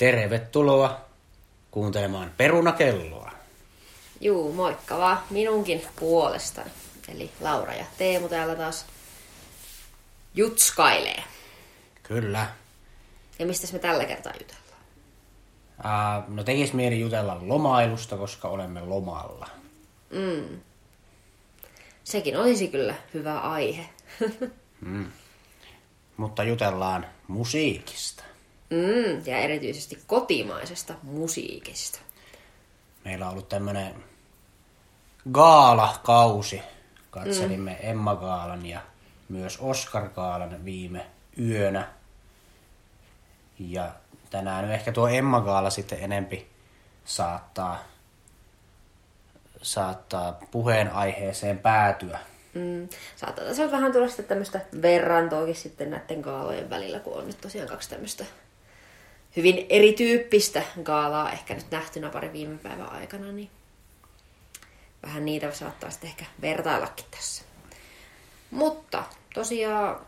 Tervetuloa kuuntelemaan Perunakelloa. Juu, moikka vaan minunkin puolestani. Eli Laura ja Teemu täällä taas jutskailee. Kyllä. Ja mistä me tällä kertaa jutellaan? Uh, no tekis mieli jutella lomailusta, koska olemme lomalla. Mm. Sekin olisi kyllä hyvä aihe. Mutta jutellaan musiikista. Mm, ja erityisesti kotimaisesta musiikista. Meillä on ollut tämmönen gaala-kausi. Katselimme Emma Gaalan ja myös Oscar Gaalan viime yönä. Ja tänään ehkä tuo Emma Gaala sitten enempi saattaa, saattaa puheenaiheeseen päätyä. Mm. Saattaa tässä vähän tulla sitten tämmöistä verrantoakin sitten näiden gaalojen välillä, kun on nyt tosiaan kaksi tämmöistä hyvin erityyppistä gaalaa ehkä nyt nähtynä pari viime päivän aikana, niin vähän niitä saattaa sitten ehkä vertaillakin tässä. Mutta tosiaan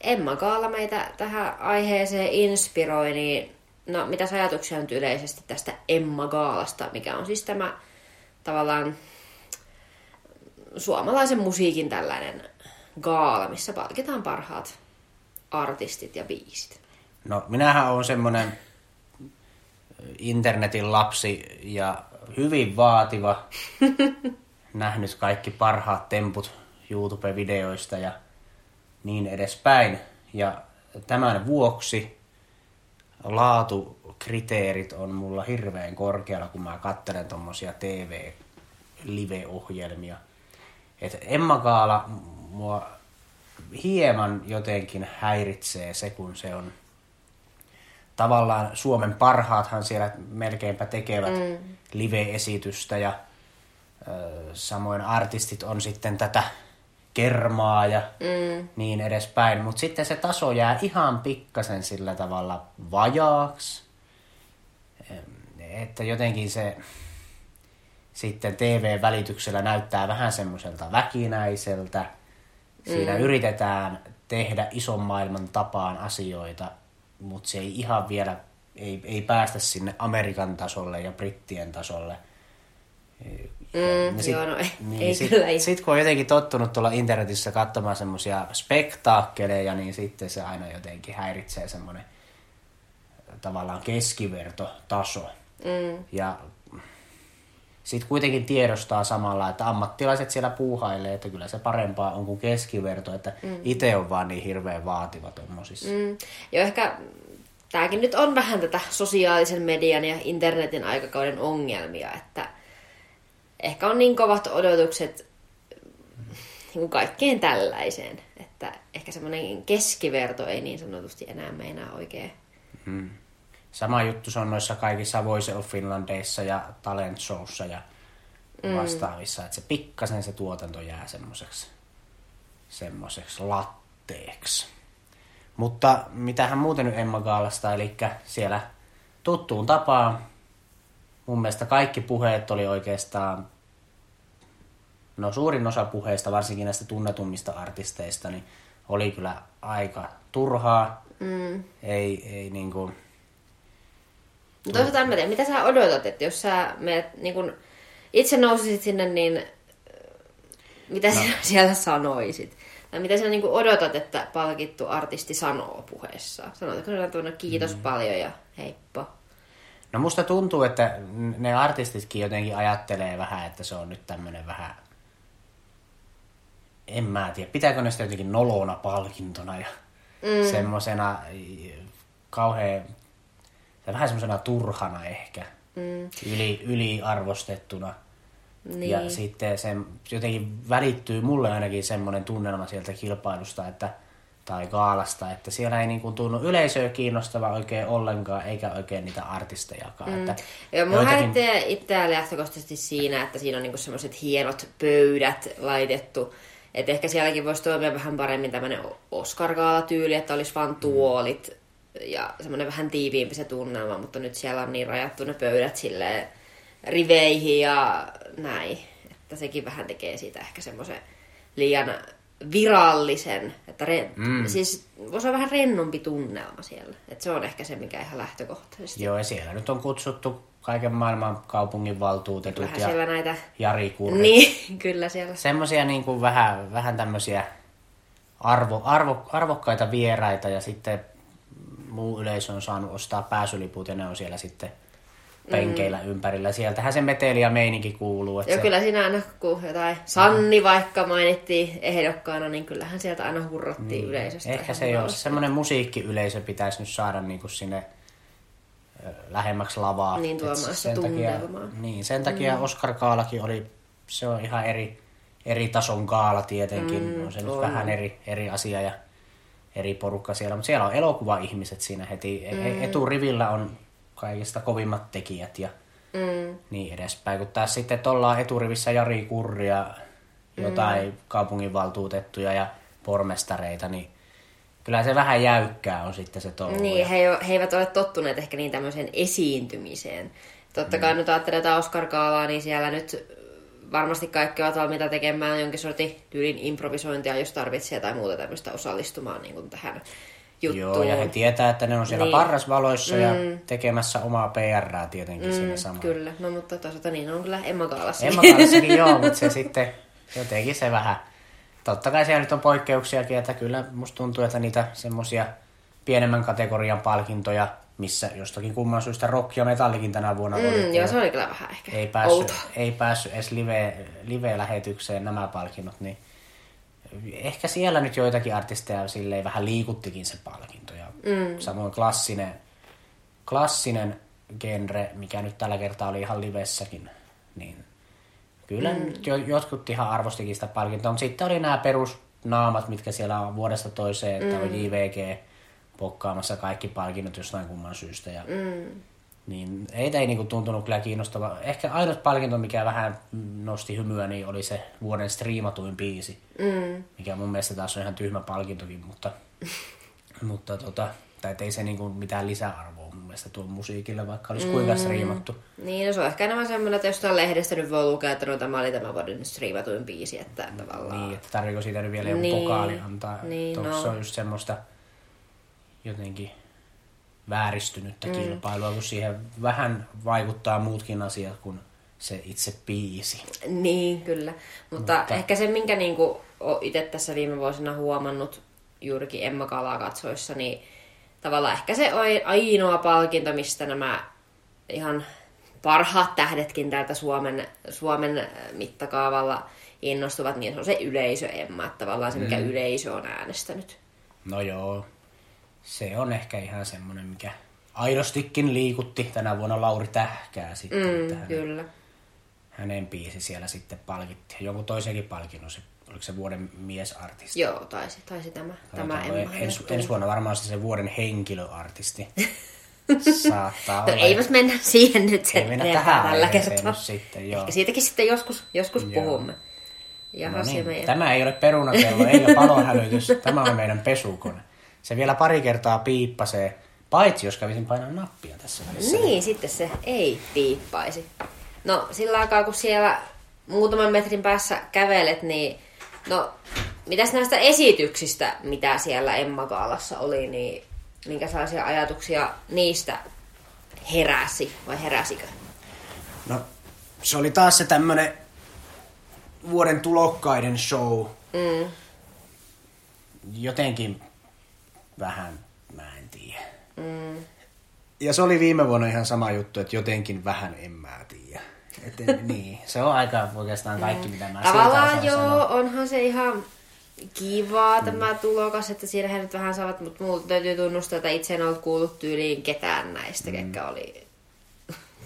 Emma Gaala meitä tähän aiheeseen inspiroi, niin no mitä ajatuksia on yleisesti tästä Emma Gaalasta, mikä on siis tämä tavallaan suomalaisen musiikin tällainen gaala, missä palkitaan parhaat artistit ja biisit. No minähän olen semmonen internetin lapsi ja hyvin vaativa. Nähnyt kaikki parhaat temput YouTube-videoista ja niin edespäin. Ja tämän vuoksi laatukriteerit on mulla hirveän korkealla, kun mä katselen tommosia TV-live-ohjelmia. Et Emma Gaala mua hieman jotenkin häiritsee se, kun se on tavallaan Suomen parhaathan siellä melkeinpä tekevät mm. live-esitystä ja ö, samoin artistit on sitten tätä kermaa ja mm. niin edespäin. Mutta sitten se taso jää ihan pikkasen sillä tavalla vajaaksi, että jotenkin se sitten TV-välityksellä näyttää vähän semmoiselta väkinäiseltä. Siinä mm. yritetään tehdä ison maailman tapaan asioita, mutta se ei ihan vielä, ei, ei päästä sinne Amerikan tasolle ja brittien tasolle. Mm, joo, no ei, ei kyllä ihan. Sitten kun on jotenkin tottunut tuolla internetissä katsomaan semmoisia spektaakkeleja, niin sitten se aina jotenkin häiritsee semmoinen tavallaan keskivertotaso. Mm. Ja sitten kuitenkin tiedostaa samalla, että ammattilaiset siellä puuhailee, että kyllä se parempaa on kuin keskiverto, että mm. itse on vaan niin hirveän vaativa tommosissa. Mm. Joo, ehkä tämäkin nyt on vähän tätä sosiaalisen median ja internetin aikakauden ongelmia, että ehkä on niin kovat odotukset niin kuin kaikkeen tällaiseen, että ehkä semmoinen keskiverto ei niin sanotusti enää meinaa oikein. Sama juttu se on noissa kaikissa Voice of Finlandeissa ja Talent Showssa ja vastaavissa, että se pikkasen se tuotanto jää semmoiseksi semmoiseksi latteeksi. Mutta mitähän muuten nyt Emma Gaalasta, eli siellä tuttuun tapaan mun mielestä kaikki puheet oli oikeastaan, no suurin osa puheista, varsinkin näistä tunnetummista artisteista, niin oli kyllä aika turhaa. Mm. Ei, ei niinku, Mutta toisaalta en mä tiedä, mitä sä odotat, että jos sä meet, niin kun itse nousisit sinne, niin äh, mitä no. siellä sanoisit? Tai mitä sä niin odotat, että palkittu artisti sanoo puheessaan? Sanotatko sä tuonne kiitos mm. paljon ja heippa? No musta tuntuu, että ne artistitkin jotenkin ajattelee vähän, että se on nyt tämmönen vähän... En mä tiedä, pitääkö ne sitä jotenkin nolona palkintona ja mm. semmosena kauhean... Tai vähän semmosena turhana ehkä. Mm. Yli, yliarvostettuna. Niin. Ja sitten se jotenkin välittyy mulle ainakin semmoinen tunnelma sieltä kilpailusta, että tai gaalasta, että siellä ei niin kuin tunnu yleisöä kiinnostava oikein ollenkaan, eikä oikein niitä artistejakaan. Mm. Että Joo, mua joitakin- häiritsee itseään lähtökohtaisesti siinä, että siinä on niinku semmoiset hienot pöydät laitettu. Että ehkä sielläkin voisi toimia vähän paremmin tämmöinen oscar tyyli että olisi vaan tuolit ja semmoinen vähän tiiviimpi se tunnelma, mutta nyt siellä on niin rajattu ne pöydät silleen riveihin ja näin. Että sekin vähän tekee siitä ehkä semmoisen liian virallisen, että re, mm. siis voisi olla vähän rennompi tunnelma siellä. Että se on ehkä se, mikä ihan lähtökohtaisesti. Joo, ja siellä nyt on kutsuttu kaiken maailman kaupunginvaltuutetut Vähän ja siellä näitä... Jari Kurri. Niin, kyllä siellä. Semmoisia niin kuin vähän, vähän tämmöisiä arvo, arvo, arvokkaita vieraita ja sitten muu yleisö on saanut ostaa pääsyliput ja ne on siellä sitten penkeillä mm. ympärillä. Sieltähän se meteli ja meininki kuuluu. Että Joo, se, kyllä siinä aina, kun jotain Sanni vaikka mainittiin ehdokkaana, niin kyllähän sieltä aina hurrattiin niin. yleisöstä. Ehkä se ei ole. Semmoinen musiikkiyleisö pitäisi nyt saada niin kuin sinne lähemmäksi lavaa. Niin, tuomaan sen takia, niin, sen takia mm. Oscar Kaalakin oli, se on ihan eri, eri tason kaala tietenkin. Mm, on se nyt on. vähän eri, eri asia ja eri porukka siellä. Mutta siellä on elokuva-ihmiset siinä heti. Mm. Eturivillä on kaikista kovimmat tekijät ja Mm. niin edespäin. Kun taas sitten ollaan eturivissä Jari Kurri ja jotain mm. kaupunginvaltuutettuja ja pormestareita, niin kyllä se vähän jäykkää on sitten se touhu. Niin, he, ei, ole- he eivät ole tottuneet ehkä niin tämmöiseen esiintymiseen. Totta kai nyt ajattelee tätä Oscar Kaalaa, niin siellä nyt varmasti kaikki ovat valmiita tekemään jonkin sortin tyylin improvisointia, jos tarvitsee tai muuta tämmöistä osallistumaan niin kuin tähän juttuun. Joo, ja he tietää, että ne on siellä Niin. parrasvaloissa mm. ja tekemässä omaa PRää tietenkin mm, siinä samalla. Kyllä, no mutta toisaalta niin on kyllä Emma Kaalassa. Emma Karlssakin joo, mutta se sitten jotenkin se vähän... Totta kai siellä nyt on poikkeuksiakin, että kyllä musta tuntuu, että niitä semmosia pienemmän kategorian palkintoja, missä jostakin kumman syystä rock ja metallikin tänä vuonna Mm, voitti. joo, se oli kyllä vähän ehkä ei päässyt, outo. ei päässyt edes live, live-lähetykseen nämä palkinnot, niin ehkä siellä nyt joitakin artisteja silleen vähän liikuttikin se palkinto. Ja mm. Samoin klassinen, klassinen genre, mikä nyt tällä kertaa oli ihan livessäkin, niin kyllä mm. nyt jo, jotkut ihan arvostikin sitä palkintoa, mutta sitten oli nämä perusnaamat, mitkä siellä on vuodesta toiseen, että on JVG pokkaamassa kaikki palkinnot jostain kumman syystä. Ja Mm. niin ei, ei niinku tuntunut kyllä kiinnostavaa. Ehkä ainut palkinto, mikä vähän nosti hymyä, niin oli se vuoden striimatuin biisi. Mm. Mikä mun mielestä taas on ihan tyhmä palkintokin, mutta, mutta tota, tai ei se niinku mitään lisäarvoa mun mielestä tuo musiikille, vaikka olisi kuinka striimattu. Niin, no se on ehkä enemmän semmoinen, että jostain lehdestä nyt voi lukea, että no tämä oli tämän vuoden striimatuin biisi, että tavallaan... Niin, että tarviko siitä nyt vielä joku Niin, pokaali antaa. niin, no. on just semmoista jotenkin vääristynyttä mm. kilpailua, kun siihen vähän vaikuttaa muutkin asiat kuin se itse biisi. Niin, kyllä. Mutta, Mutta- ehkä se, minkä niinku olen itse tässä viime vuosina huomannut juurikin Emma Kalaa katsoissa, niin tavallaan ehkä se on ainoa palkinto, mistä nämä ihan parhaat tähdetkin täältä Suomen, Suomen mittakaavalla innostuvat, niin se on se yleisö Emma, että tavallaan se, mikä mm. yleisö on äänestänyt. No joo, se on ehkä ihan semmoinen, mikä aidostikin liikutti tänä vuonna Lauri Tähkää sitten. Mm, että hänen, kyllä. hänen biisi siellä sitten palkittiin. Jonkun toisenkin palkinnon, se, oliko se vuoden miesartisti? Joo, taisi, taisi tämä, tämä olla Emma. Ensi, ensi vuonna varmaan se, se vuoden henkilöartisti. Saattaa No olla. eipäs mennä siihen nyt Ei sen mennä enempää tähän tällä kertaa. nyt sitten, joo. Ehkä siitäkin sitten joskus, joskus Joo. puhumme. Jaha, No niin, meidän... Tämä ei ole perunakello eikä palohälytys. Tämä on meidän pesukone. Se vielä pari kertaa piippasee, paitsi jos kävisin painaa nappia tässä välissä. Niin, sitten se ei piippaisi. No, sillä aikaa kun siellä muutaman metrin päässä kävelet, niin no, mitäs näistä esityksistä, mitä siellä Emma Kaalassa oli, niin minkälaisia ajatuksia niistä heräsi vai heräsikö? No, se oli taas se tämmönen vuoden tulokkaiden show. Mm. Jotenkin vähän, mä en tiedä. Mm. Ja se oli viime vuonna ihan sama juttu, että jotenkin vähän en mä tiedä. Et, niin, se on aika oikeastaan kaikki, mitä mä Tavallaan joo, sanoa. onhan se ihan kivaa tämä tulokas, että siinähän nyt vähän saavat, mutta mulla täytyy tunnustaa, että itse en ollut kuullut tyyliin ketään näistä, mm. ketkä oli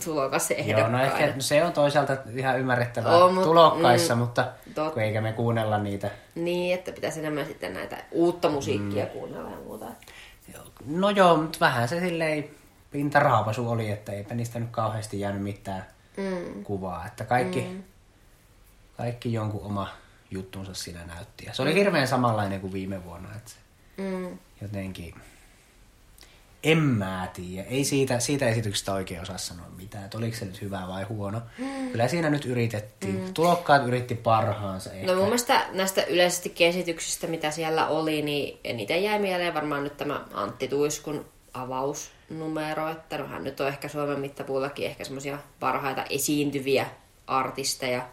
tulokas Joo, no ehkä se on toisaalta ihan ymmärrettävää On, mut- tulokkaissa, mm, mutta tot- kun eikä me kuunnella niitä. Niin, että pitäisi enemmän sitten näitä uutta musiikkia mm. kuunnella ja muuta. No joo, mutta vähän se silleen pintaraapasu oli, että eipä niistä nyt kauheasti jäänyt mitään Mm. kuvaa. Että kaikki, mm. kaikki jonkun oma juttunsa siinä näytti. Ja se oli hirveän samanlainen kuin viime vuonna. Että Mm. jotenkin... en mä tiedä. Ei siitä, siitä esityksestä oikein osaa sanoa mitään, että oliko se nyt hyvä vai huono. Kyllä siinä nyt yritettiin. Mm. Tulokkaat yritti parhaansa ehkä. No mun mielestä näistä yleisesti esityksistä, mitä siellä oli, niin eniten jäi mieleen varmaan nyt tämä Antti Tuiskun avausnumero, että no hän nyt on ehkä Suomen mittapuullakin ehkä semmoisia parhaita esiintyviä artisteja.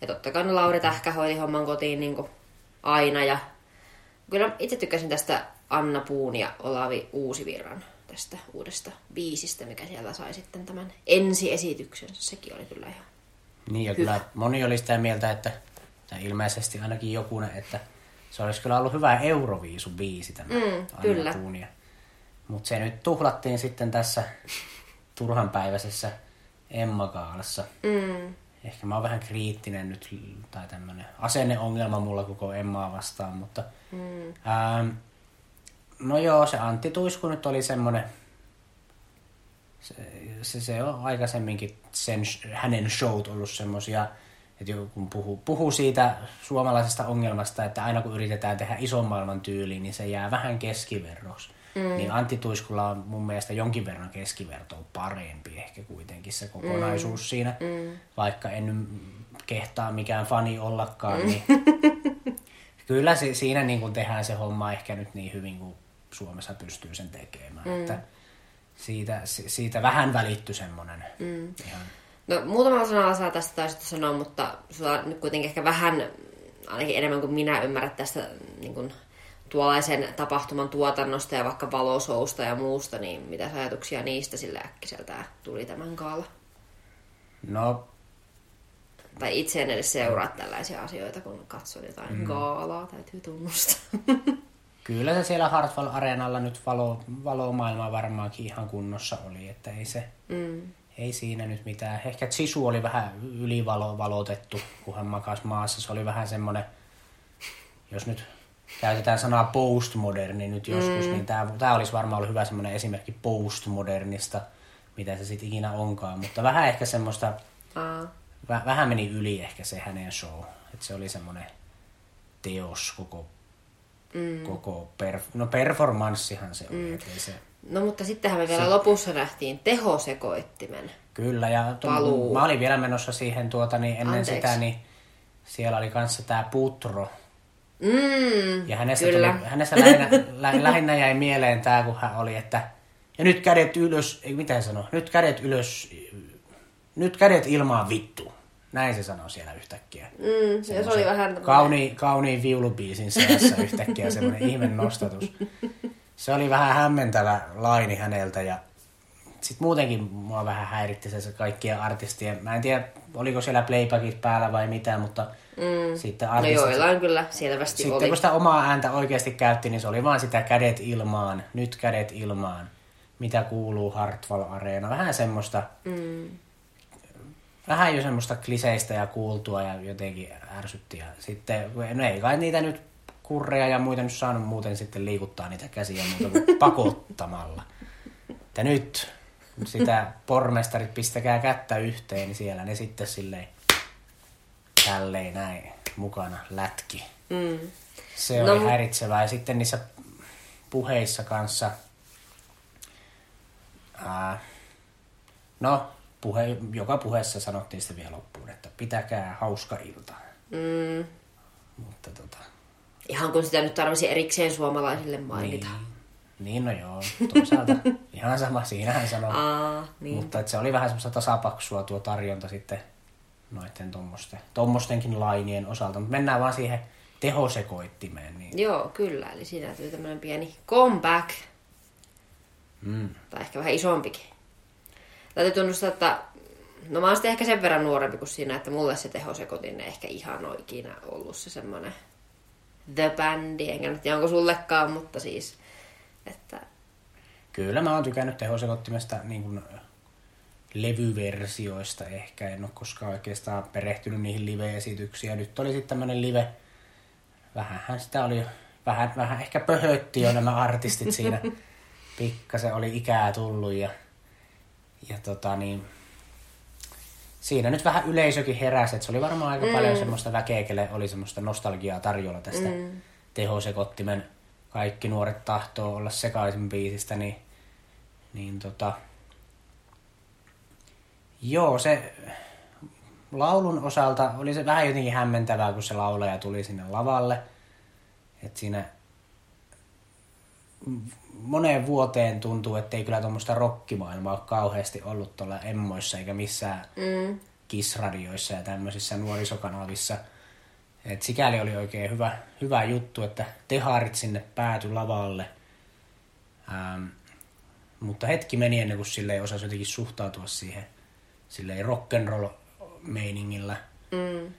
Ja totta kai no Lauri Tähkä hoiti homman kotiin niin kuin aina. Ja kyllä itse tykkäsin tästä Anna Puun ja Olavi Uusivirran tästä uudesta biisistä, mikä siellä sai sitten tämän ensiesityksen. Sekin oli kyllä ihan Niin ja kyllä moni oli sitä mieltä, että tai ilmeisesti ainakin jokunen, että se olisi kyllä ollut hyvä Euroviisu-biisi tämä Mm, Anna kyllä. Puun Mutta se nyt tuhlattiin sitten tässä turhanpäiväisessä Emma-kaalassa. Mm. Ehkä mä oon vähän kriittinen nyt, tai tämmönen asenneongelma mulla koko Emmaa vastaan, mutta... Mm. Ähm, no joo, se Antti Tuisku nyt oli semmonen... Se, se, se on aikaisemminkin sen, hänen showt ollut semmosia, että kun puhuu, puhuu siitä suomalaisesta ongelmasta, että aina kun yritetään tehdä ison maailman tyyliin, niin se jää vähän keskiverroksi. Mm. Niin Antti Tuiskulla on mun mielestä jonkin verran keskivertoa parempi ehkä kuitenkin se kokonaisuus mm. siinä. Mm. Vaikka en nyt kehtaa mikään fani ollakaan, mm. niin kyllä se, siinä niin kuin tehdään se homma ehkä nyt niin hyvin kuin Suomessa pystyy sen tekemään. Mm. Että siitä, si- siitä vähän välittyi semmoinen mm. ihan... No muutama sana saa tästä taisit sanoa, mutta sulla nyt kuitenkin ehkä vähän, ainakin enemmän kuin minä ymmärrät tästä niin kuin, tuollaisen tapahtuman tuotannosta ja vaikka valosousta ja muusta, niin mitä ajatuksia niistä sillä äkkiseltä tuli tämän kaala? No Tai itse en edes seuraa tällaisia asioita, kun katson jotain mm. gaalaa, täytyy tunnustaa. Kyllä se siellä Hartwall Areenalla nyt valo, valomaailma varmaankin ihan kunnossa oli, että ei se, mm. ei siinä nyt mitään. Ehkä Sisu oli vähän ylivalotettu, kun hän makas maassa. Se oli vähän semmoinen, jos nyt käytetään sanaa postmoderni nyt joskus, mm. niin tämä, tämä olisi varmaan ollut hyvä semmoinen esimerkki postmodernista, mitä se sitten ikinä onkaan. Mutta vähän ehkä semmoista, Aa. väh, vähän meni yli ehkä se hänen show. Että se oli semmoinen teos koko, mm. koko per, no performanssihan se oli. Mm. Se, No mutta sittenhän me vielä lopussa nähtiin tehosekoittimen. Kyllä, ja tu- Paluu. mä olin vielä menossa siihen tuota, niin ennen Anteeksi. sitä, niin siellä oli kanssa tämä Putro. Mm, Ja hänestä, kyllä. tuli, hänestä lähinnä, lä, lähinnä jäi mieleen tämä, kun hän oli, että ja nyt kädet ylös, ei mitä hän sanoi, nyt kädet ylös, nyt kädet ilmaan vittu. Näin se sanoi siellä yhtäkkiä. Mm, se, se oli vähän Kauniin, kauniin viulubiisin seassa yhtäkkiä semmoinen ihme nostatus. Se oli vähän hämmentävä laini häneltä ja sitten muutenkin mua vähän häiritti se, se kaikkien artistien. Mä en tiedä, oliko siellä playbackit päällä vai mitä, mutta mm. sitten No artistit... joillain kyllä selvästi sitten oli. kun sitä omaa ääntä oikeasti käytti, niin se oli vaan sitä kädet ilmaan, nyt kädet ilmaan. Mitä kuuluu Hartwall Areena. Vähän semmoista, Mm. Vähän jo semmoista kliseistä ja kuultua ja jotenkin ärsytti. Ja sitten, no ei kai niitä nyt kurreja ja muita nyt saanut muuten sitten liikuttaa niitä käsiä muuta kuin pakottamalla. Että nyt sitä pormestarit pistäkää kättä yhteen, niin siellä ne sitten silleen tälleen näin mukana lätki. Mm. Se No, oli mut- häiritsevää. Ja sitten niissä puheissa kanssa, ää, no puhe, joka puheessa sanottiin sitten vielä loppuun, että pitäkää hauska ilta. Mm. Mutta tota, Ihan kun sitä nyt tarvisi erikseen suomalaisille mainita. niin, niin no joo, toisaalta ihan sama, siinähän sanoi. Aa, niin. Mutta että se oli vähän semmoista tasapaksua tuo tarjonta sitten noiden tommosten, tommostenkin lainien osalta. Mutta mennään vaan siihen tehosekoittimeen. Niin, Joo, kyllä. Eli siinä tuli tämmöinen pieni comeback. mm, Tai ehkä vähän isompikin. Täytyy tunnustaa, että no mä oon sitten ehkä sen verran nuorempi kuin siinä, että mulle se tehosekotin ei ehkä ihan ole ikinä ollut se semmoinen The Bandi, enkä nyt onko sullekaan, mutta siis, että Kyllä mä oon tykännyt tehosekoittimesta niin kuin levyversioista ehkä. En ole koskaan oikeastaan perehtynyt niihin live-esityksiin. Nyt oli sitten tämmönen live. Vähänhän sitä oli, vähän, vähän ehkä pöhötti jo nämä artistit siinä. Pikkasen oli ikää tullut ja, ja tota niin, siinä nyt vähän yleisökin heräsi, että se oli varmaan aika mm. paljon semmoista väkeä, kelle oli semmoista nostalgiaa tarjolla tästä mm. tehosekottimen kaikki nuoret tahtoo olla sekaisin biisistä, niin Niin tota... Joo, se laulun osalta oli se vähän jotenkin hämmentävää, kun se laulaja tuli sinne lavalle. Et siinä moneen vuoteen tuntuu, että ei kyllä tuommoista rokkimaailmaa ole kauheasti ollut tuolla emmoissa eikä missään mm. kissradioissa ja tämmöisissä nuorisokanavissa. Et sikäli oli oikein hyvä, hyvä juttu, että teharit sinne pääty lavalle. Ähm, mutta hetki meni ennen kuin sille ei osasi jotenkin suhtautua siihen silleen rock'n'roll meiningillä. Mm.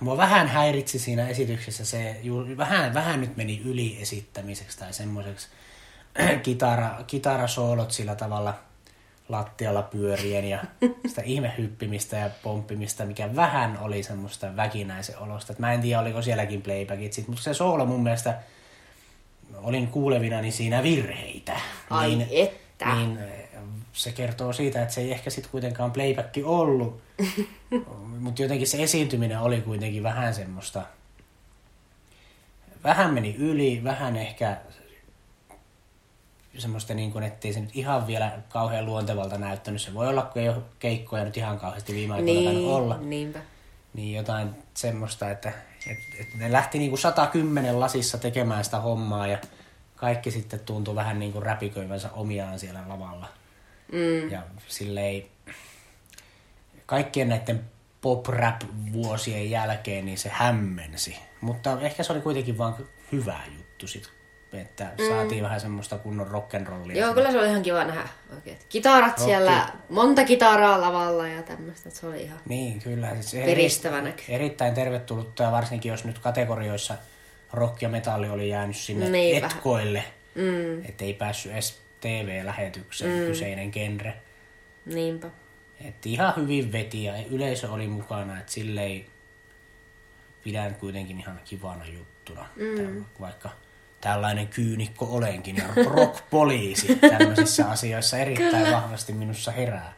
Mua vähän häiritsi siinä esityksessä se, vähän, vähän nyt meni yli esittämiseksi tai semmoiseksi kitara, kitarasoolot sillä tavalla lattialla pyörien ja sitä ihmehyppimistä ja pomppimista, mikä vähän oli semmoista väkinäisen olosta. Et mä en tiedä, oliko sielläkin playbackit sit, mutta se soolo mun mielestä olin kuulevinani siinä virheitä. Ai niin, että. Niin se kertoo siitä, että se ei ehkä sitten kuitenkaan playback ollut. Mutta jotenkin se esiintyminen oli kuitenkin vähän semmoista... Vähän meni yli, vähän ehkä semmoista niin kuin, ettei se nyt ihan vielä kauhean luontevalta näyttänyt. Se voi olla, kun ei ole keikkoja nyt ihan kauheasti viime aikoina niin, olla. Niinpä. Niin jotain semmoista, että, että, että ne lähti niin kuin 110 lasissa tekemään sitä hommaa ja kaikki sitten tuntui vähän niin kuin räpiköivänsä omiaan siellä lavalla. Mm. Ja silleen kaikkien näiden pop-rap-vuosien jälkeen niin se hämmensi. Mutta ehkä se oli kuitenkin vaan hyvä juttu sit, että mm. saatiin vähän semmoista kunnon rock'n'rollia. Joo, kyllä se oli ihan kiva nähdä oikein. Kitarat Rocky. siellä, monta kitaraa lavalla ja tämmöistä, se oli ihan niin, kyllä. Siis piristävä näky. Erittäin tervetullutta ja varsinkin jos nyt kategorioissa rock ja metalli oli jäänyt sinne niin, etkoille, mm. että ei päässyt edes TV-lähetykseen mm. kyseinen genre. Niinpä. Et ihan hyvin veti ja yleisö oli mukana, että silleen pidän kuitenkin ihan kivana juttuna. Mm. vaikka tällainen kyynikko olenkin ja rock-poliisi tämmöisissä asioissa erittäin Kyllä. vahvasti minussa herää.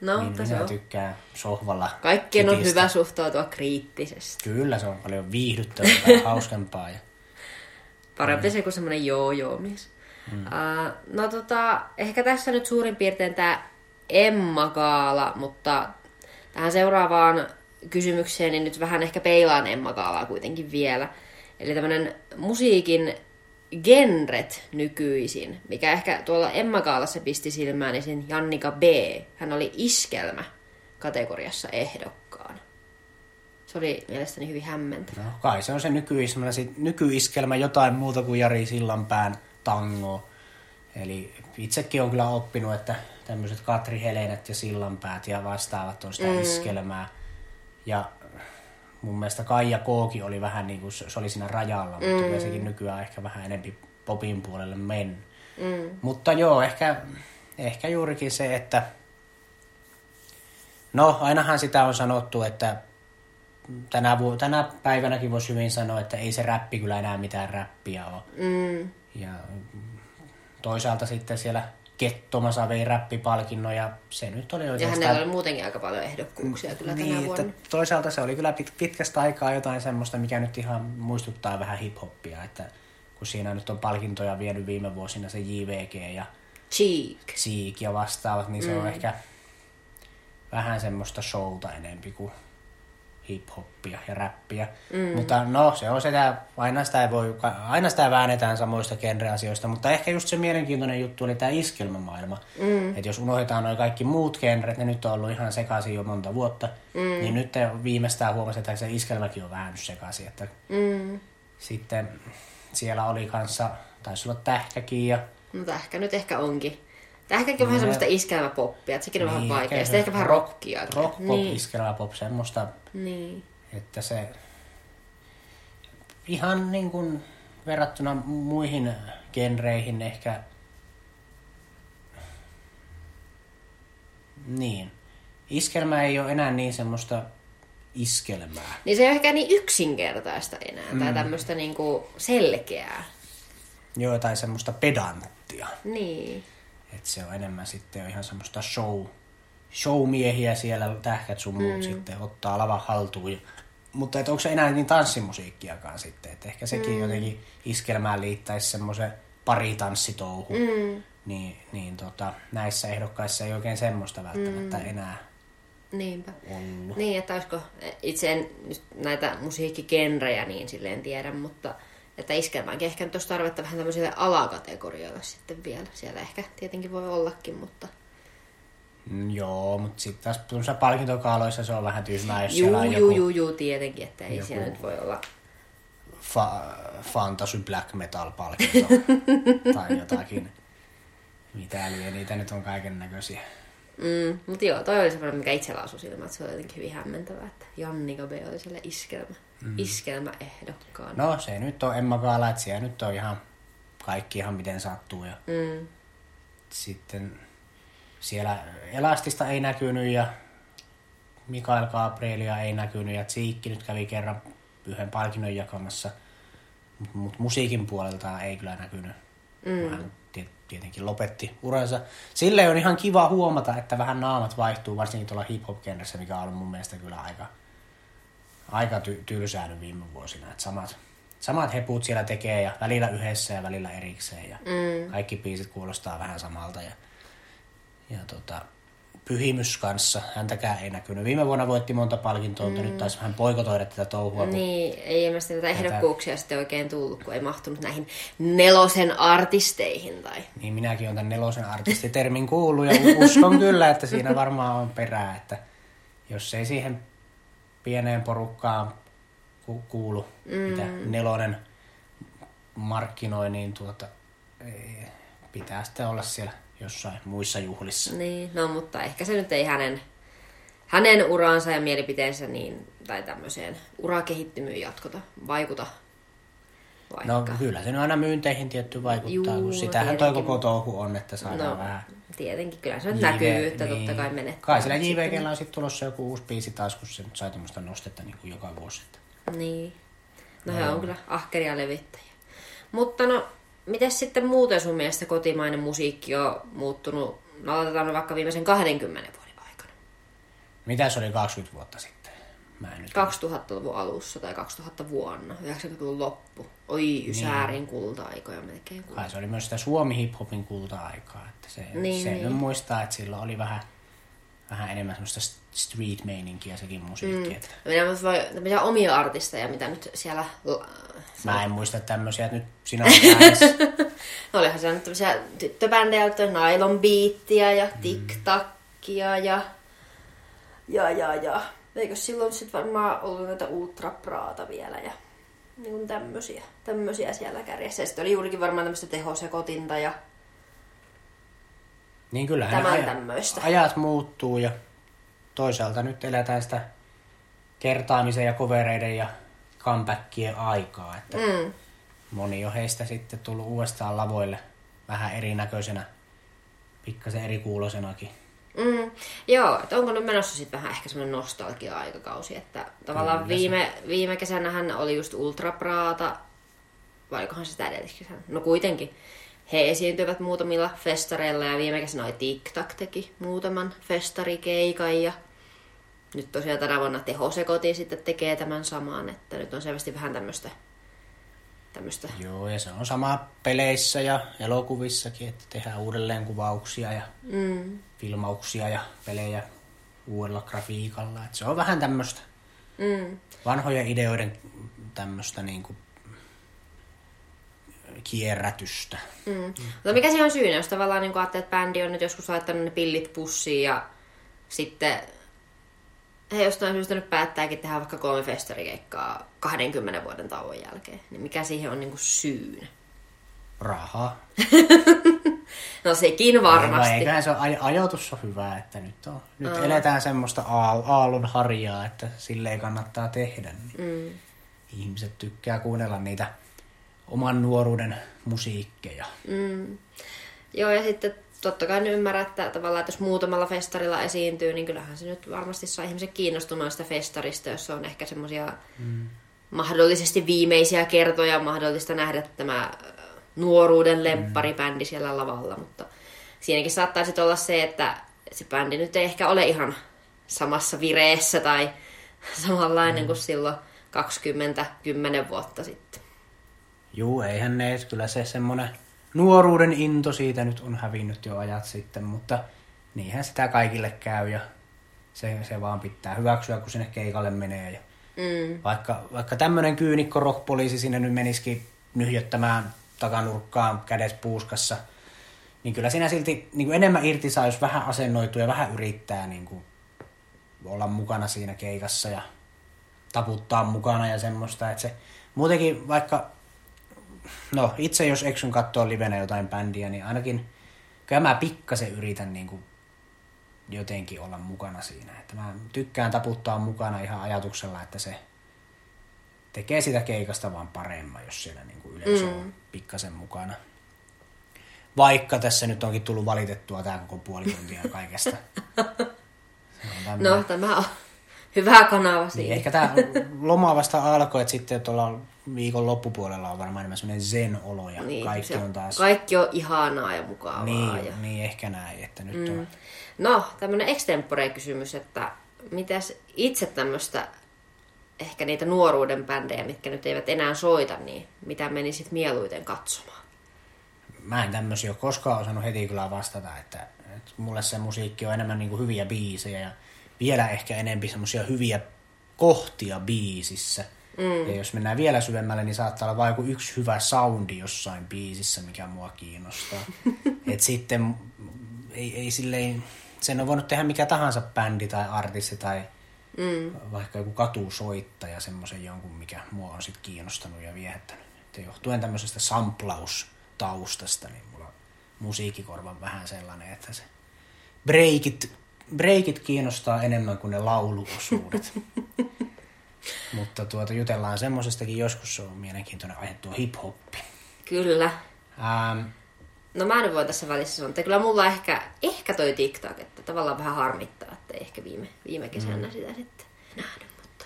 No, niin minä on. tykkään sohvalla Kaikkien kitistä. on hyvä suhtautua kriittisesti. Kyllä, se on paljon viihdyttävää ja hauskempaa. Ja... Parempi se kuin semmoinen joo-joo-mies. Mm. Uh, no tota, ehkä tässä nyt suurin piirtein tämä Emma Kaala, mutta tähän seuraavaan kysymykseen niin nyt vähän ehkä peilaan Emma Kaalaa kuitenkin vielä. Eli tämmöinen musiikin genret nykyisin, mikä ehkä tuolla Emma Kaalassa pisti silmään, niin sen Jannika B. Hän oli iskelmä kategoriassa ehdokkaan. Se oli mielestäni hyvin hämmentävä. No, kai se on se nykyiskelmä, nykyiskelmä jotain muuta kuin Jari Sillanpään tango. Eli itsekin on kyllä oppinut, että tämmöiset Katri Helenet ja Sillanpäät ja vastaavat on sitä mm. iskelmää. Ja mun mielestä Kaija Kooki oli vähän niin kuin, se oli siinä rajalla, mm. mutta sekin nykyään ehkä vähän enempi popin puolelle men. Mm. Mutta joo, ehkä, ehkä juurikin se, että no ainahan sitä on sanottu, että tänä, vu- tänä päivänäkin voisi hyvin sanoa, että ei se räppi kyllä enää mitään räppiä ole. Mm. Ja toisaalta sitten siellä Kettomasa vei räppipalkinnon ja se nyt oli oikeastaan... Ja hänellä oli muutenkin aika paljon ehdokkuuksia kyllä niin, tänä vuonna. toisaalta se oli kyllä pit, pitkästä aikaa jotain semmoista, mikä nyt ihan muistuttaa vähän hiphoppia, että kun siinä nyt on palkintoja vienyt viime vuosina se JVG ja Cheek, Cheek ja vastaavat, niin se mm. on ehkä vähän semmoista showta enempi kuin hip-hoppia ja räppiä. Mm. Mutta no, se on sitä, aina sitä, ei voi, aina sitä väännetään samoista genreasioista, mutta ehkä just se mielenkiintoinen juttu oli tämä iskelmämaailma. Mm. Että jos unohdetaan noin kaikki muut genret, ne nyt on ollut ihan sekaisin jo monta vuotta, mm. niin nyt viimeistään huomasi, että se iskelmäkin on vähän sekaisin. Että mm. Sitten siellä oli kanssa, taisi olla tähkäkin ja... No tähkä nyt ehkä onkin. Tähänkin on vähän semmoista iskelmäpoppia, että sekin on niin, vähän vaikea. Sitten ehkä vähän rockia. Rock, pop, niin. iskelmäpop, semmoista, niin. että se ihan niin kuin verrattuna muihin genreihin ehkä niin. Iskelmä ei ole enää niin semmoista iskelmää. Niin se ei ole ehkä niin yksinkertaista enää, mm. tai tämmöistä niinku selkeää. Joo, tai semmoista pedanttia. Niin. Että se on enemmän sitten ihan semmoista show, showmiehiä siellä, tähkät sun muut mm. sitten ottaa lava haltuun. Ja, mutta et onko se enää niin tanssimusiikkiakaan sitten, että ehkä sekin mm. jotenkin iskelmään liittäisi semmoisen paritanssitouhu. Mm. niin, niin tota, näissä ehdokkaissa ei oikein semmoista välttämättä mm. enää Niinpä. ollut. Niin, että olisiko, itse en nyt näitä musiikkigenrejä niin silleen tiedä, mutta että iskelmäänkin ehkä nyt olisi tarvetta vähän tämmöisille alakategorioille sitten vielä. Siellä ehkä tietenkin voi ollakin, mutta... Mm, Joo, mutta sitten taas tuossa palkintokaaloissa se on vähän tyhmää, jos Juu, siellä on juu, joku juu, juu, tietenkin, että ei joku- siellä nyt voi olla... fa- fantasy black metal palkinto tai jotakin. Mitä liian, niitä nyt on kaiken näköisiä. Mm, mutta joo, toi oli semmoinen, mikä itsellä asui silmään, että se oli jotenkin hyvin hämmentävää, että Jannika B oli siellä iskelmä, mm. iskelmäehdokkaana. No se nyt on Emma Gaala, että siellä nyt on ihan kaikki ihan miten sattuu. Ja Mm. sitten siellä Elastista ei näkynyt ja Mikael Gabrielia ei näkynyt ja Tsiikki nyt kävi kerran yhden palkinnon jakamassa. Mutta mut musiikin puolelta ei kyllä näkynyt. Mm. Tietenkin lopetti uransa. Sille on ihan kiva huomata, että vähän naamat vaihtuu, varsinkin tuolla hip-hop-genressä, mikä on ollut mun mielestä kyllä aika, aika ty- tylsää nyt viime vuosina. Et samat, samat heput siellä tekee ja välillä yhdessä ja välillä erikseen ja mm. kaikki biisit kuulostaa vähän samalta. Ja, ja tota, Pyhimys kanssa, häntäkään ei näkynyt. Viime vuonna voitti monta palkintoa, mutta nyt taisi vähän poikotoida tätä touhua. Niin, ei ilmeisesti näitä ehdokkuuksia sitten oikein tullut, kun ei mahtunut näihin nelosen artisteihin tai... Niin minäkin olen tämän nelosen artistitermin kuullut ja uskon kyllä, että siinä varmaan on perää, että jos ei siihen pieneen porukkaan ku- kuulu, mm. mitä nelonen markkinoi, niin tuota, pitää sitten olla siellä jossain muissa juhlissa. Niin, no mutta ehkä se nyt ei hänen, hänen uraansa ja mielipiteensä niin, tai tämmöiseen urakehittymiin jatkota, vaikuta. Vaikka. No kyllä se nyt aina myynteihin tietty vaikuttaa, Juu, kun no sitähän toi tietenkin. koko touhu on, että saadaan no vähän tietenkin, kyllä se JV näkyvyyttä totta kai menettää. Kai sillä JVGllä on sitten tulossa joku uusi biisi taas, kun se nyt sai tämmöistä nostetta niin kuin joka vuosi. Että. Niin. No he on kyllä ahkeria levittäjiä. Mutta no, miten sitten muuten sun mielestä kotimainen musiikki on muuttunut, no aloitetaan vaikka viimeisen 20 vuoden aikana. Mitä se oli 20 vuotta sitten? Mä en nyt... 2000-luvun alussa tai 2000 vuonna, 90-luvun loppu. Oi, Ysäärin kulta-aikoja melkein. Kai se oli myös sitä Suomi hiphopin kulta-aikaa. Että se, Niin, se niin. muistaa, että silloin oli vähän, vähän enemmän semmoista street-meininkiä sekin musiikki. Mm. Että Minä voi, tämmöisiä omia artisteja, mitä nyt siellä... mä en muista tämmöisiä, että nyt sinä. No olihan siellä nyt tämmöisiä tyttöbändejä, että Nylon Beattia ja TikTakia ja... Ja, ja, ja. Eikö silloin sitten varmaan ollut näitä Ultra Praata vielä ja niin kuin tämmöisiä, tämmöisiä siellä kärjessä. Ja sitten oli juurikin varmaan tämmöistä tehosekotinta ja niin kyllähän Tämän tämmöistä. ajat muuttuu ja toisaalta nyt eletään sitä kertaamisen ja kovereiden ja comebackien aikaa. Että mm, moni on heistä sitten tullut uudestaan lavoille vähän erinäköisenä, pikkasen eri kuulosenakin. Mm, joo, että onko nyt menossa sitten vähän ehkä semmoinen nostalgia-aikakausi, että tavallaan Kyllä se. viime, viime kesänähän oli just Ultra Praata, vai olikohan se sitä edelliskesänä? No kuitenkin. He esiintyivät muutamilla festareilla ja viime kesänä oli TikTok teki muutaman festarikeikan ja nyt tosiaan tänä vuonna tehosekoti sitten tekee tämän saman, että nyt on selvästi vähän tämmöistä tämmöistä Joo, ja se on sama peleissä ja elokuvissakin, että tehdään uudelleen kuvauksia ja mm, filmauksia ja pelejä uudella grafiikalla. Että se on vähän tämmöistä mm, vanhojen ideoiden tämmöistä niin kuin kierrätystä. Mm. Mutta mikä siihen on syynä, jos tavallaan niin ajattelee, että bändi on nyt joskus laittanut ne pillit pussiin ja sitten he jostain syystä nyt päättääkin tehdä vaikka kolme festarikeikkaa 20 vuoden tauon jälkeen. Niin mikä siihen on niin kuin syynä? Rahaa. No sekin varmasti. No, eiköhän se aj- ajoitus on hyvä, että nyt, on, nyt Aa. eletään semmoista aal- aallon harjaa, että silleen kannattaa tehdä. Niin Mm. Ihmiset tykkää kuunnella niitä oman nuoruuden musiikkeja. Mm. Joo, ja sitten totta kai nyt ymmärrän, että tavallaan, että jos muutamalla festarilla esiintyy, niin kyllähän se nyt varmasti saa ihmiset kiinnostumaan sitä festarista, jos on ehkä semmoisia mm. mahdollisesti viimeisiä kertoja mahdollista nähdä tämä äh, nuoruuden lempparibändi siellä lavalla, mutta siinäkin saattaa sitten olla se, että se bändi nyt ei ehkä ole ihan samassa vireessä tai samanlainen mm. kuin silloin 20-10 vuotta sitten. Juu, eihän ne, kyllä se semmoinen nuoruuden into siitä nyt on hävinnyt jo ajat sitten, mutta niinhän sitä kaikille käy ja se, se vaan pitää hyväksyä, kun sinne keikalle menee. Ja Mm. vaikka, vaikka tämmöinen kyynikko rockpoliisi sinne nyt menisikin nyhjöttämään takanurkkaan kädet puuskassa, niin kyllä siinä silti niin kuin enemmän irti saa, jos vähän asennoituu ja vähän yrittää niin kuin olla mukana siinä keikassa ja taputtaa mukana ja semmoista. Että se muutenkin vaikka, no itse jos eksyn katsoa livenä jotain bändiä, niin ainakin kyllä mä pikkasen yritän niin kuin jotenkin olla mukana siinä. Että mä tykkään taputtaa mukana ihan ajatuksella, että se tekee sitä keikasta vaan paremman, jos siellä niin kuin yleisö mm. on pikkasen mukana. Vaikka tässä nyt onkin tullut valitettua tämä koko puoli tuntia kaikesta. No, tämä on hyvä kanava niin siinä. ehkä tämä loma vasta alkoi, että sitten tuolla viikon loppupuolella on varmaan enemmän semmoinen zen-olo ja niin, kaikki se- on taas... Kaikki on ihanaa ja mukavaa. niin, ja... niin, ehkä näin, että nyt mm. on... No, tämmöinen extempore-kysymys, että mitäs itse tämmöistä, ehkä niitä nuoruuden bändejä, mitkä nyt eivät enää soita, niin mitä menisit mieluiten katsomaan? Mä en tämmöisiä ole koskaan osannut heti kyllä vastata, että, että mulle se musiikki on enemmän niin kuin hyviä biisejä ja vielä ehkä enempi semmoisia hyviä kohtia biisissä. Mm. Ja jos mennään vielä syvemmälle, niin saattaa olla vain joku yksi hyvä soundi jossain biisissä, mikä mua kiinnostaa. Et sitten ei, ei silleen, sen on voinut tehdä mikä tahansa bändi tai artisti tai mm. vaikka joku katusoittaja, semmoisen jonkun, mikä mua on sitten kiinnostanut ja viehättänyt. Että johtuen tämmöisestä samplaustaustasta, niin mulla musiikkikorva on vähän sellainen, että se breikit, breikit kiinnostaa enemmän kuin ne lauluosuudet. Mutta tuota, jutellaan semmoisestakin joskus, se on mielenkiintoinen aihe tuo hip-hoppi. Kyllä. Ähm, No mä nyt voin tässä välissä sanoa, että kyllä mulla ehkä, ehkä toi TikTok, että tavallaan vähän harmittaa, että ei ehkä viime, viime kesänä mm. sitä sitten nähnyt, mutta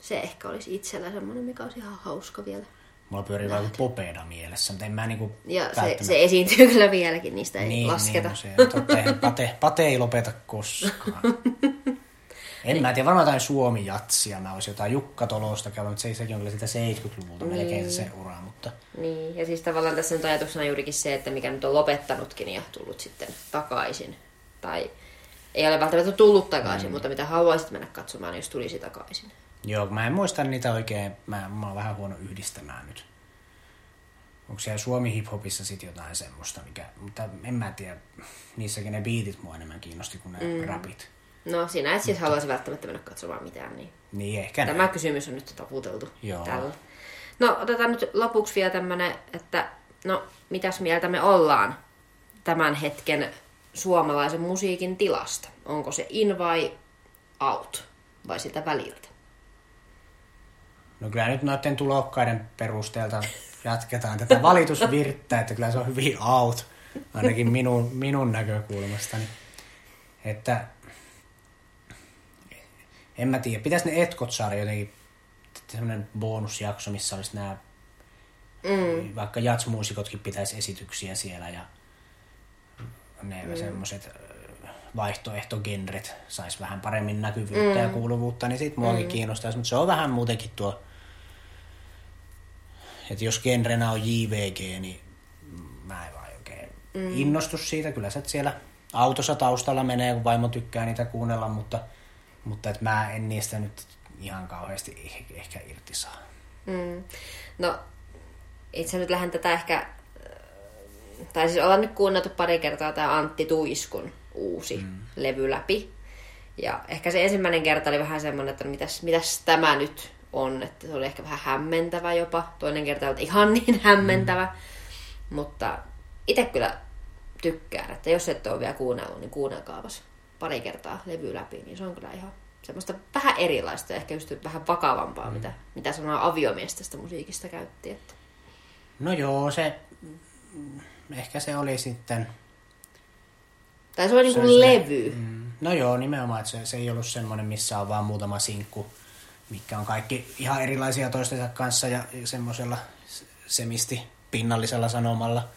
se ehkä olisi itsellä semmoinen, mikä olisi ihan hauska vielä. Mulla pyörii vaan joku popeda mielessä, mutta en mä niinku Ja se, se esiintyy kyllä vieläkin, niistä ei niin, lasketa. Niin, no se, totta, eihän pate, pate ei lopeta koskaan. En mä tiedä, varmaan jotain Suomi-jatsia. Mä olisin jotain Jukka Tolosta käynyt, mutta se, sekin on kyllä sitä 70-luvulta melkein se ura, mutta Niin, ja siis tavallaan tässä nyt ajatuksena juurikin se, että mikä nyt on lopettanutkin ja tullut sitten takaisin. Tai ei ole välttämättä tullut takaisin, mm. mutta mitä haluaisit mennä katsomaan, jos tulisi takaisin. Joo, mä en muista niitä oikein, mä, mä oon vähän huono yhdistämään nyt. Onko siellä Suomi hiphopissa sitten jotain semmoista, mikä, mutta en mä tiedä, niissäkin ne biitit mua enemmän kiinnosti kuin ne mm. rapit. No, sinä et siis haluaisi välttämättä mennä katsomaan mitään, niin Niin ehkä tämä näin. kysymys on nyt taputeltu Joo. tällä. No, otetaan nyt lopuksi vielä tämmönen, että no, mitäs mieltä me ollaan tämän hetken suomalaisen musiikin tilasta? Onko se in vai out? Vai sitä väliltä? No kyllä nyt noiden tulokkaiden perusteelta jatketaan tätä valitusvirttä, että kyllä se on hyvin out, ainakin minun, minun näkökulmastani. Että en mä tiedä, pitäisi ne etkot saada jotenkin sellainen bonusjakso, missä olisi nämä, mm. vaikka jatsmuusikotkin pitäisi esityksiä siellä ja ne mm. semmoiset vaihtoehtogenret sais vähän paremmin näkyvyyttä mm. ja kuuluvuutta, niin sit muakin mm. kiinnostaisi, mutta se on vähän muutenkin tuo, että jos genrenä on JVG, niin mä en vaan oikein mm. innostu siitä. Kyllä se siellä autossa taustalla menee, kun vaimo tykkää niitä kuunnella, mutta, mutta et mä en niistä nyt ihan kauheasti eh- ehkä irti saa. Mm. No, itse nyt lähden tätä ehkä, tai siis ollaan nyt kuunneltu pari kertaa tämä Antti Tuiskun uusi mm. levy läpi. Ja ehkä se ensimmäinen kerta oli vähän semmoinen, että mitäs, mitäs tämä nyt on, että se oli ehkä vähän hämmentävä jopa. Toinen kerta oli ihan niin hämmentävä. Mm. Mutta itse kyllä tykkään, että jos et ole vielä kuunnellut, niin kuunnelkaapas pari kertaa levy läpi, niin se on kyllä ihan semmoista vähän erilaista ehkä just vähän vakavampaa, mm. mitä, mitä sanaa aviomies tästä musiikista käytti. Että. No joo, se, ehkä se oli sitten... Tai se oli niin se kuin oli se- levy. Mm, no joo, nimenomaan, että se, se ei ollut semmoinen, missä on vaan muutama sinkku, mikä on kaikki ihan erilaisia toistensa kanssa ja semmoisella semisti pinnallisella sanomalla.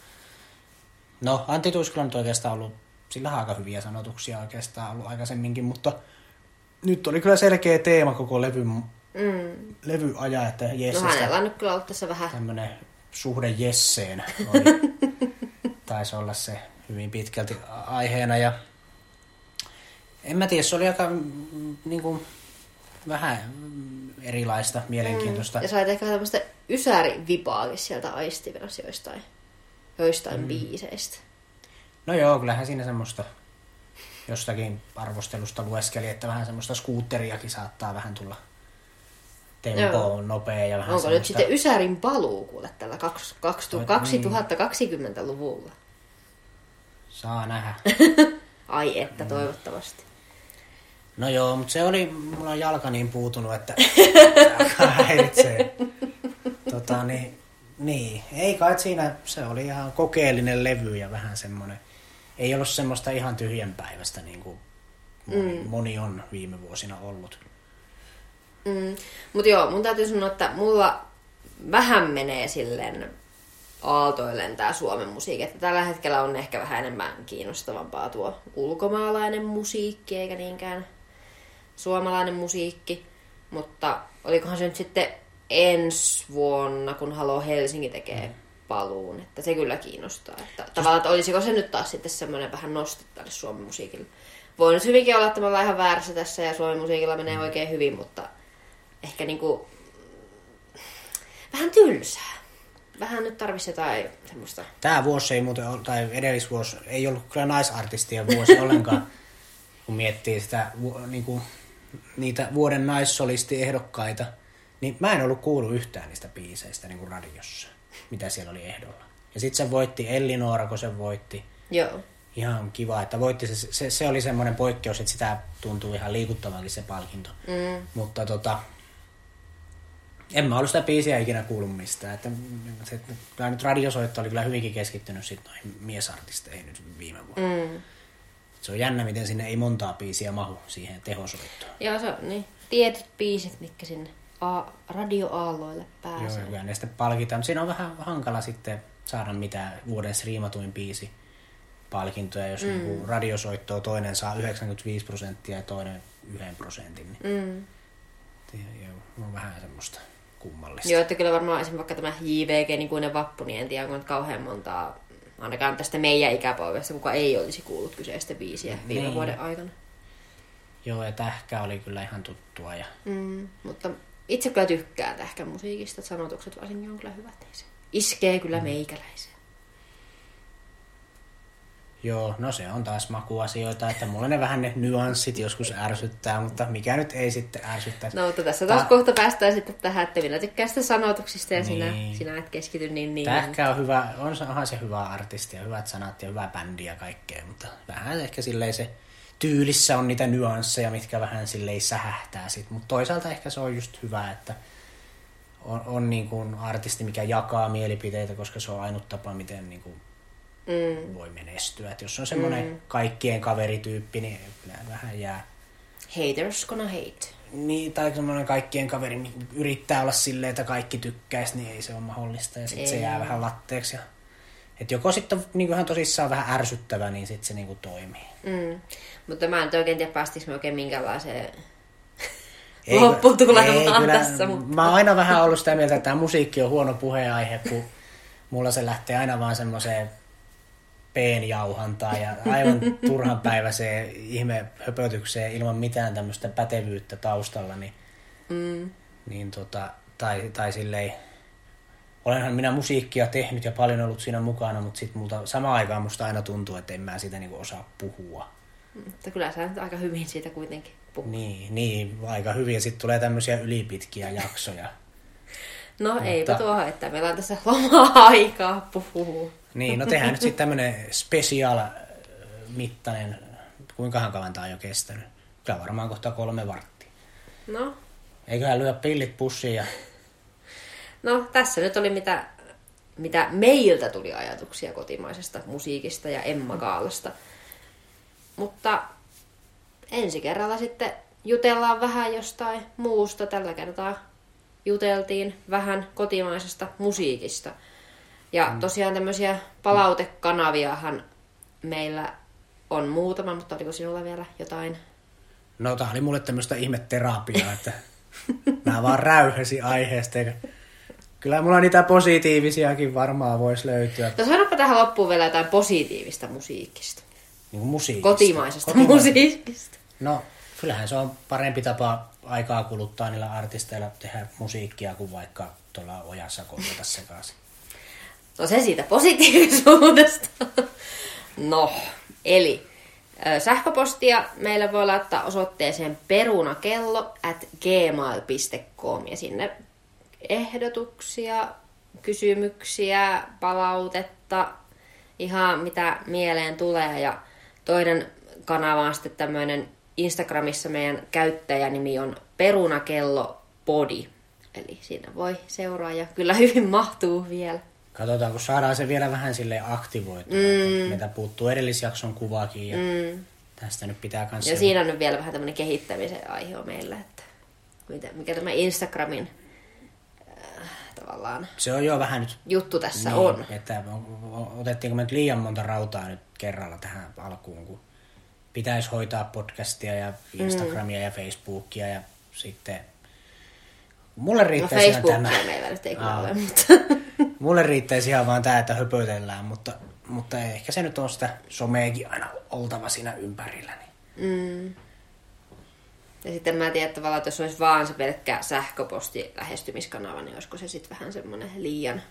No, Antti Tuiskula on nyt oikeastaan ollut, sillä on aika hyviä sanotuksia oikeastaan ollut aikaisemminkin, mutta nyt oli kyllä selkeä teema koko levy, Mm. levyaja, että No Jessestä hänellä on nyt kyllä ollut tässä vähän... tämmöinen suhde Jesseen oli taisi olla se hyvin pitkälti aiheena. Ja en mä tiedä, se oli aika mm, niin kuin, vähän mm, erilaista, mielenkiintoista. Ja sait ehkä tämmöistä ysärivipaakin sieltä aistivirassa joistain, joistain mm. biiseistä. No joo, kyllähän siinä semmoista jostakin arvostelusta lueskeli, että vähän semmoista skuutteriakin saattaa vähän tulla tempo Joo. on nopea ja vähän Onko nyt semmoista... sitten Ysärin paluu kuule tällä kaks- kaks- Oi, 2020-luvulla? Saa nähdä. Ai että, toivottavasti. No joo, mutta se oli, mulla on jalka niin puutunut, että alkaa häiritsee. Tota, niin, niin, ei kai siinä, se oli ihan kokeellinen levy ja vähän semmoinen, ei ollut semmoista ihan tyhjänpäiväistä niin kuin moni, mm. moni on viime vuosina ollut. Mm. Mutta joo, mun täytyy sanoa, että mulla vähän menee silleen aaltoilleen tää Suomen musiikki. Että tällä hetkellä on ehkä vähän enemmän kiinnostavampaa tuo ulkomaalainen musiikki, eikä niinkään suomalainen musiikki. Mutta olikohan se nyt sitten ensi vuonna, kun Halo Helsinki tekee paluun, että se kyllä kiinnostaa. Että tavallaan, että olisiko se nyt taas sitten semmoinen vähän noste tälle Suomen musiikille. Voi nyt hyvinkin olla, että me ollaan ihan väärässä tässä ja Suomen musiikilla menee oikein hyvin, mutta ehkä niinku vähän tylsää. Vähän nyt tarvisi jotain semmoista. Tämä vuosi ei muuten ole, tai edellisvuosi ei ollut kyllä naisartistien vuosi ollenkaan, kun miettii sitä, vu- niinku, niitä vuoden naissolistiehdokkaita, niin mä en ollut kuullut yhtään niistä biiseistä niin kuin radiossa, mitä siellä oli ehdolla. Ja sitten se voitti Ellinora, kun se voitti. Joo. Ihan kiva, että voitti se, se, se oli semmoinen poikkeus, että sitä tuntuu ihan liikuttavankin se palkinto. Mm. Mutta tota, en mä ollut sitä biisiä ikinä kuullut mistään. Että se, kyllä nyt radiosoitto oli kyllä hyvinkin keskittynyt sit noihin miesartisteihin nyt viime vuonna. Mm. Se on jännä, miten sinne ei montaa biisiä mahu siihen tehosoittoon. Joo, se on niin. Tietyt biisit, mitkä sinne a- radioaalloille Joo, pääsee. ja kyllä ne sitten palkitaan. Mutta siinä on vähän hankala sitten saada mitään vuoden striimatuin biisi palkintoja, jos mm. niin radiosoittoa toinen saa 95 prosenttia ja toinen yhden prosentin. Niin Mm. ja on vähän semmoista kummallista. Joo, että kyllä varmaan esimerkiksi vaikka tämä JVG, niin kuin ne vappu, niin en tiedä, onko kauhean montaa, ainakaan tästä meidän ikäpolvesta, kuka ei olisi kuullut kyseistä biisiä viime Niin. vuoden aikana. Joo, ja tähkä oli kyllä ihan tuttua. Ja... Mm, mutta itse kyllä tykkään tähkän musiikista, sanotukset varsinkin on kyllä hyvät. Niin se iskee kyllä meikäläiseen. Joo, no se on taas makuasioita, että mulla ne vähän ne nyanssit joskus ärsyttää, mutta mikä nyt ei sitten ärsyttäisi. No, mutta tässä taas Ta- kohta päästään sitten tähän, että minä tykkään sitä sanotuksista ja Niin. sinä, sinä et keskity niin niin. Tähkä on hyvä, on onhan se hyvä artisti ja hyvät sanat ja hyvä bändi ja kaikkea, mutta vähän ehkä silleen se tyylissä on niitä nyansseja, mitkä vähän silleen sähähtää sit, mutta toisaalta ehkä se on just hyvä, että on, on niin kuin artisti, mikä jakaa mielipiteitä, koska se on ainut tapa, miten niin kuin Mm. voi menestyä. Et jos on semmoinen mm. kaikkien kaverityyppi, niin kyllä vähän jää Haters gonna hate. Niin, tai semmoinen kaikkien kaveri niin yrittää olla silleen, että kaikki tykkäisi, niin ei se ole mahdollista. Ja sitten se Ei. jää vähän latteeksi. Ja, et joko sitten niin ihan tosissaan vähän ärsyttävä, niin sitten se niin kuin toimii. Mm. Mutta mä en oikein tiedä, päästikö me oikein minkälaiseen Ei, lopputulemaan kyllä, tässä. Mutta... Mä oon aina vähän ollut sitä mieltä, että tämä musiikki on huono puheenaihe, kun mulla se lähtee aina vaan semmoiseen peenjauhantaan ja aivan turhan päiväiseen ihme höpötykseen ilman mitään tämmöistä pätevyyttä taustalla, niin, Mm. niin tota, tai, tai silleen, olenhan minä musiikkia tehnyt ja paljon ollut siinä mukana, mutta sitten multa samaan aikaan musta aina tuntuu, että en mä siitä niinku osaa puhua. Mutta kyllä sä nyt aika hyvin siitä kuitenkin puhut. Niin, niin aika hyvin. Sitten tulee tämmöisiä ylipitkiä jaksoja. No Mutta- eipä tuohon, että meillä on tässä loma-aikaa puhua. Niin, no tehdään nyt sitten tämmönen special äh, mittainen, kuinkahan kauan tää on jo kestänyt? Kyllä varmaan kohta kolme varttia. No, Eiköhän lyö pillit pussiin ja no tässä nyt oli mitä, mitä meiltä tuli ajatuksia kotimaisesta musiikista ja Emma Kaalasta. Mutta ensi kerralla sitten jutellaan vähän jostain muusta. Tällä kertaa juteltiin vähän kotimaisesta musiikista. Ja tosiaan tämmöisiä palautekanaviahan meillä on muutama, mutta oliko sinulla vielä jotain? no tää oli mulle tämmöistä ihmeterapiaa, että mä vaan räyhäsin aiheesta. Eikä... Kyllä mulla niitä positiivisiakin varmaan voisi löytyä. No sanoppa tähän loppuun vielä jotain positiivista musiikista. Niin musiikista. Kotimaisesta Kotima- musiikista. No, kyllähän se on parempi tapa aikaa kuluttaa niillä artisteilla tehdä musiikkia kuin vaikka tuolla ojassa kohdata sekaisin. No se siitä positiivisuudesta. No, eli sähköpostia meillä voi laittaa osoitteeseen perunakello at gmail.com ja sinne ehdotuksia, kysymyksiä, palautetta, ihan mitä mieleen tulee. Ja toinen kanava on sitten tämmöinen Instagramissa meidän käyttäjänimi on perunakello podi. Eli siinä voi seuraa ja kyllä hyvin mahtuu vielä. Katsotaan, kun saadaan se vielä vähän sille aktivoitua. Mm. Meitä puuttuu edellisjakson kuvaakin ja mm. tästä nyt pitää kanssa... Ja siinä on nyt vielä vähän tämmöinen kehittämisen aihe on meillä, että mitä, mikä tämä Instagramin äh, tavallaan Se on jo vähän nyt... juttu tässä niin, on. Että otettiinko me nyt liian monta rautaa nyt kerralla tähän alkuun, kun pitäisi hoitaa podcastia ja Instagramia mm. ja Facebookia ja sitten... Mulle No riittäisi ihan tämä. Aa. ole, mutta Mulle riittäisi ihan vaan tämä, että höpötellään, mutta, mutta ehkä se nyt on sitä someekin aina oltava siinä ympärillä. Niin. ja sitten mä tiedän tavallaan, että jos olisi vaan se pelkkä sähköposti lähestymiskanava, niin olisiko se sitten vähän semmoinen liian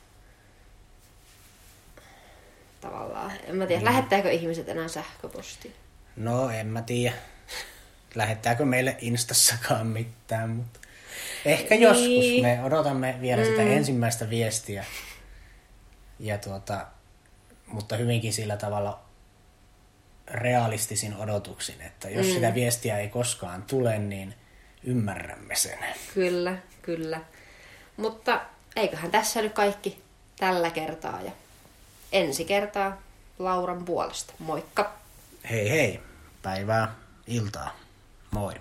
tavallaan. En mä tiedä, mm. lähettääkö ihmiset enää sähköpostia? No, en mä tiedä. Lähettääkö meille Instassakaan mitään, mutta ehkä Niin. joskus. Me odotamme vielä sitä ensimmäistä viestiä. Ja tuota, mutta hyvinkin sillä tavalla realistisin odotuksin, että jos mm. sitä viestiä ei koskaan tule, niin ymmärrämme sen. Kyllä, kyllä. Mutta eiköhän tässä nyt kaikki tällä kertaa ja ensi kertaa Lauran puolesta. Moikka! Hei hei, päivää, iltaa, moi.